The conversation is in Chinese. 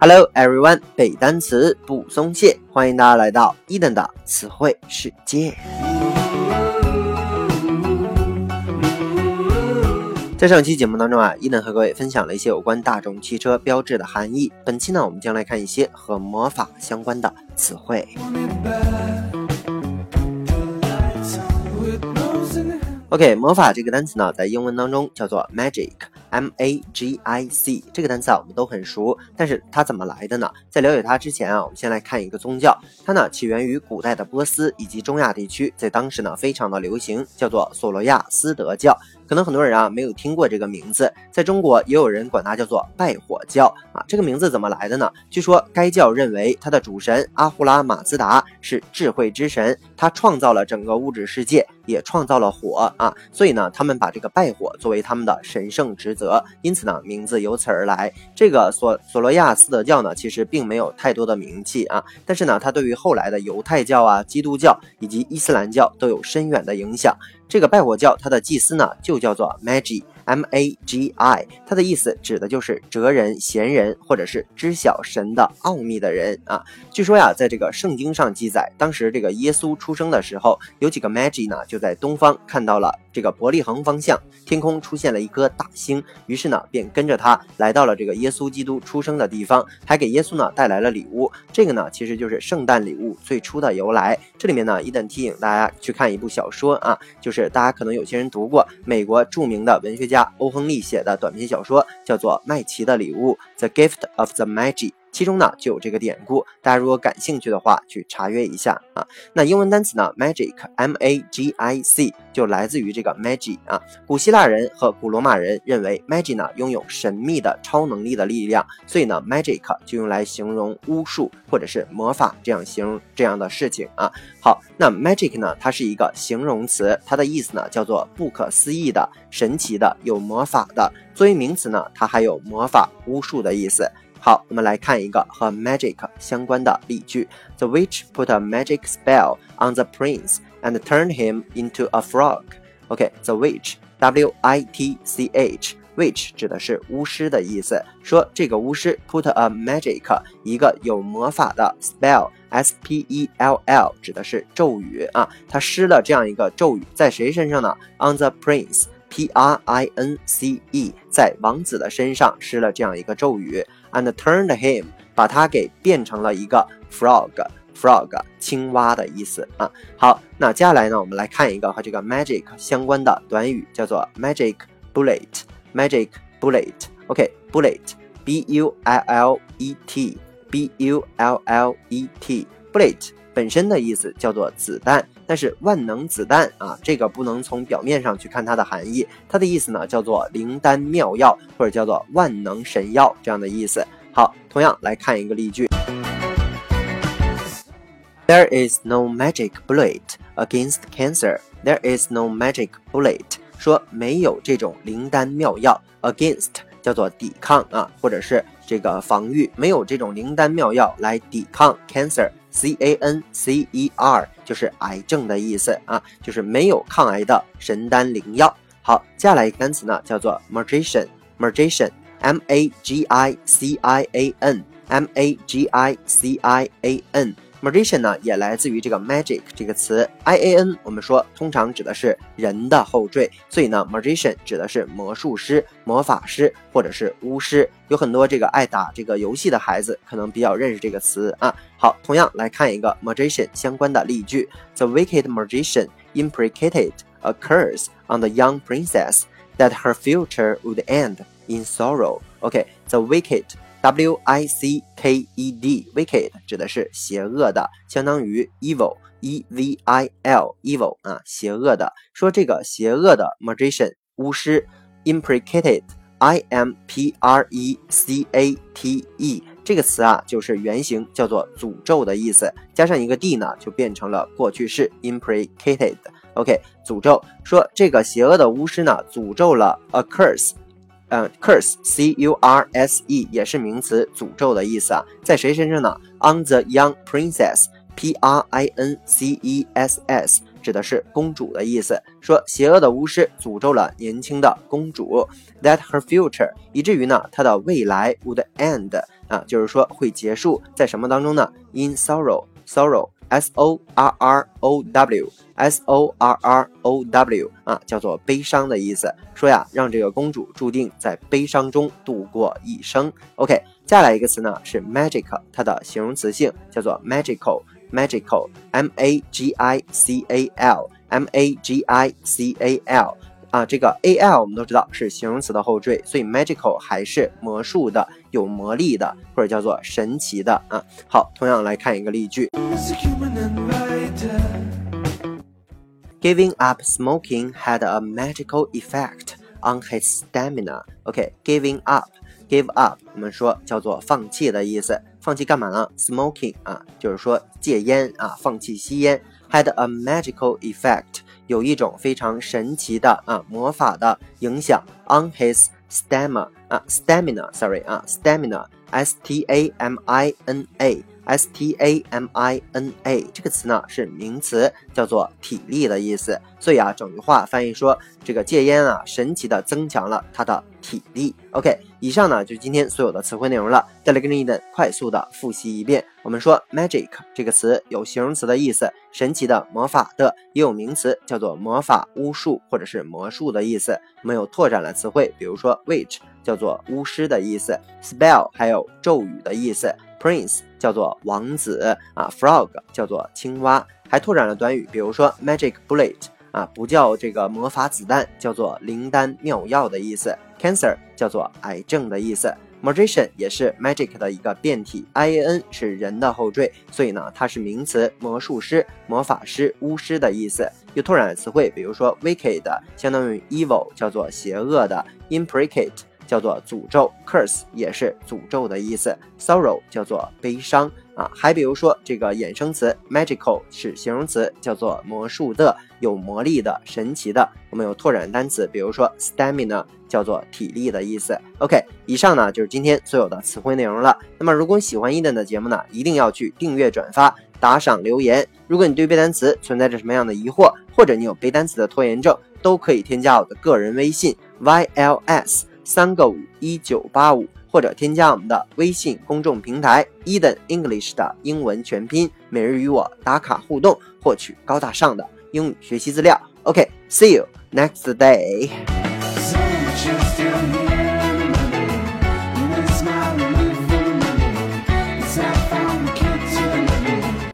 Hello everyone，背单词不松懈，欢迎大家来到伊登的词汇世界。在上期节目当中啊，伊登和各位分享了一些有关大众汽车标志的含义。本期呢，我们将来看一些和魔法相关的词汇。OK，魔法这个单词呢，在英文当中叫做 magic M A G I C。这个单词啊，我们都很熟，但是它怎么来的呢？在了解它之前啊，我们先来看一个宗教，它呢起源于古代的波斯以及中亚地区，在当时呢非常的流行，叫做索罗亚斯德教。可能很多人啊没有听过这个名字，在中国也有人管它叫做拜火教啊。这个名字怎么来的呢？据说该教认为它的主神阿胡拉马兹达是智慧之神，他创造了整个物质世界，也创造了火啊，所以呢，他们把这个拜火作为他们的神圣职责，因此呢，名字由此而来。这个索索罗亚斯德教呢，其实并没有太多的名气啊，但是呢，它对于后来的犹太教啊、基督教以及伊斯兰教都有深远的影响。这个拜火教，它的祭司呢就叫做 Magi，M A G I，它的意思指的就是哲人、贤人，或者是知晓神的奥秘的人啊。据说呀，在这个圣经上记载，当时这个耶稣出生的时候，有几个 Magi 呢就在东方看到了这个伯利恒方向，天空出现了一颗大星，于是呢便跟着他来到了这个耶稣基督出生的地方，还给耶稣呢带来了礼物。这个呢其实就是圣诞礼物最初的由来。这里面呢，一旦提醒大家去看一部小说啊，就是。大家可能有些人读过美国著名的文学家欧亨利写的短篇小说，叫做《麦琪的礼物》（The Gift of the Magi）。其中呢就有这个典故，大家如果感兴趣的话，去查阅一下啊。那英文单词呢，magic，m a g i c，就来自于这个 magic 啊。古希腊人和古罗马人认为 magic 呢拥有神秘的超能力的力量，所以呢 magic 就用来形容巫术或者是魔法这样形容这样的事情啊。好，那 magic 呢，它是一个形容词，它的意思呢叫做不可思议的、神奇的、有魔法的。作为名词呢，它还有魔法、巫术的意思。好，我们来看一个和 magic 相关的例句：The witch put a magic spell on the prince and turned him into a frog. OK，the witch，W-I-T-C-H，witch 指的是巫师的意思。说这个巫师 put a magic 一个有魔法的 spell，S-P-E-L-L 指的是咒语啊，他施了这样一个咒语在谁身上呢？On the prince。 P R I N C E 在王子的身上施了这样一个咒语，and turned him 把他给变成了一个 frog，frog 青蛙的意思啊。好，那接下来呢，我们来看一个和这个 magic 相关的短语，叫做 magic bullet，magic bullet。OK，bullet，B U L L E T，B U L L E T，bullet。本身的意思叫做子弹， 但是万能子弹啊，这个不能从表面上去看它的含义，它的意思呢叫做灵丹妙药，或者叫做万能神药这样的意思。好，同样来看一个例句：There is no magic bullet against cancer. There is no magic bullet. 说没有这种灵丹妙药，against 叫做抵抗啊，或者是这个防御，没有这种灵丹妙药来抵抗 cancer。C A N C E R 就是癌症的意思啊，就是没有抗癌的神丹灵药。好，接下来一个单词呢，叫做 magician，magician，M A G I C I A N，M A G I C I A N。Magician 呢，也来自于这个 magic 这个词，I A N 我们说通常指的是人的后缀，所以呢，Magician 指的是魔术师、魔法师或者是巫师。有很多这个爱打这个游戏的孩子可能比较认识这个词啊。好，同样来看一个 Magician 相关的例句：The wicked magician imprecated a curse on the young princess that her future would end in sorrow. OK，The wicked。W I C K E D，wicked 指的是邪恶的，相当于 evil，E V I L，evil 啊，邪恶的。说这个邪恶的 magician 巫师，imprecated，I M P R E C A T E 这个词啊，就是原型叫做诅咒的意思，加上一个 d 呢，就变成了过去式 imprecated。OK，诅咒。说这个邪恶的巫师呢，诅咒了 a curse。嗯，curse，c u r s e 也是名词，诅咒的意思啊，在谁身上呢？On the young princess，p r i n c e s s 指的是公主的意思。说邪恶的巫师诅咒了年轻的公主，that her future，以至于呢，她的未来 would end 啊，就是说会结束在什么当中呢？In sorrow Sorrow, s o r r o w, s o r r o w 啊，叫做悲伤的意思。说呀，让这个公主注定在悲伤中度过一生。OK，再来一个词呢是 magic，它的形容词性叫做 magical，magical，m a g i c a l，m a g i c a l。啊，这个 a l 我们都知道是形容词的后缀，所以 magical 还是魔术的、有魔力的，或者叫做神奇的啊。好，同样来看一个例句：Giving up smoking had a magical effect on his stamina. OK，giving up，give up，我们说叫做放弃的意思，放弃干嘛呢？Smoking 啊，就是说戒烟啊，放弃吸烟。Had a magical effect. 有一种非常神奇的啊魔法的影响，on his stamina Uh, 啊 stamina，sorry 啊 uh, stamina，s t a m i n a。S T A M I N A 这个词呢是名词，叫做体力的意思。所以啊，整句话翻译说，这个戒烟啊，神奇的增强了他的体力。OK，以上呢就是今天所有的词汇内容了。再来跟着一等快速的复习一遍。我们说 magic 这个词有形容词的意思，神奇的、魔法的，也有名词叫做魔法、巫术或者是魔术的意思。我们有拓展了词汇，比如说 witch 叫做巫师的意思，spell 还有咒语的意思。Prince 叫做王子啊，Frog 叫做青蛙，还拓展了短语，比如说 Magic Bullet 啊，不叫这个魔法子弹，叫做灵丹妙药的意思。Cancer 叫做癌症的意思。Magician 也是 Magic 的一个变体，i n 是人的后缀，所以呢，它是名词，魔术师、魔法师、巫师的意思。又拓展了词汇，比如说 Wicked 相当于 Evil，叫做邪恶的，Imprecate。叫做诅咒，curse 也是诅咒的意思，sorrow 叫做悲伤啊。还比如说这个衍生词 magical 是形容词，叫做魔术的、有魔力的、神奇的。我们有拓展单词，比如说 stamina 叫做体力的意思。OK，以上呢就是今天所有的词汇内容了。那么如果你喜欢伊登的节目呢，一定要去订阅、转发、打赏、留言。如果你对背单词存在着什么样的疑惑，或者你有背单词的拖延症，都可以添加我的个人微信 yls。三个五一九八五，或者添加我们的微信公众平台 Eden English 的英文全拼，每日与我打卡互动，获取高大上的英语学习资料。OK，see you next day。